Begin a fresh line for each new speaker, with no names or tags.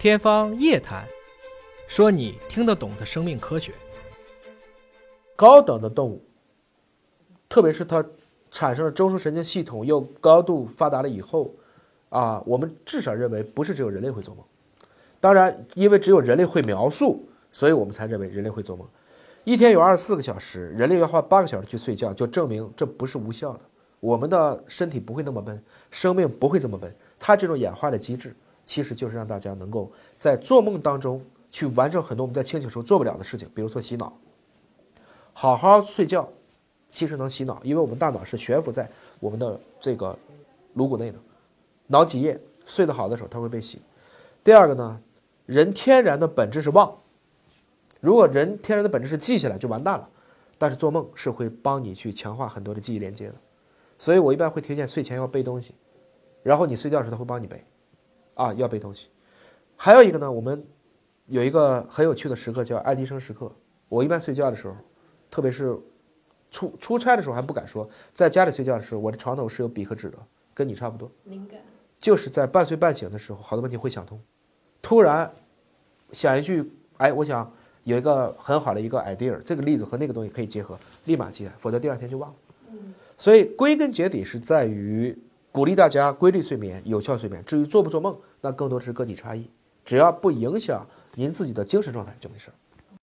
天方夜谭，说你听得懂的生命科学。
高等的动物，特别是它产生了中枢神经系统又高度发达了以后，啊，我们至少认为不是只有人类会做梦。当然，因为只有人类会描述，所以我们才认为人类会做梦。一天有二十四个小时，人类要花八个小时去睡觉，就证明这不是无效的。我们的身体不会那么笨，生命不会这么笨。它这种演化的机制，其实就是让大家能够在做梦当中去完成很多我们在清醒时候做不了的事情，比如说洗脑。好好睡觉，其实能洗脑，因为我们大脑是悬浮在我们的这个颅骨内的，脑脊液睡得好的时候它会被洗。第二个呢，人天然的本质是忘，如果人天然的本质是记下来就完蛋了，但是做梦是会帮你去强化很多的记忆连接的，所以我一般会推荐睡前要背东西，然后你睡觉的时候他会帮你背，啊要背东西。还有一个呢，我们有一个很有趣的时刻叫爱迪生时刻，我一般睡觉的时候。特别是出出差的时候还不敢说，在家里睡觉的时候，我的床头是有笔和纸的，跟你差不多。
灵感
就是在半睡半醒的时候，好多问题会想通，突然想一句，哎，我想有一个很好的一个 idea，这个例子和那个东西可以结合，立马记来，否则第二天就忘了。所以归根结底是在于鼓励大家规律睡眠、有效睡眠。至于做不做梦，那更多的是个体差异，只要不影响您自己的精神状态就没事。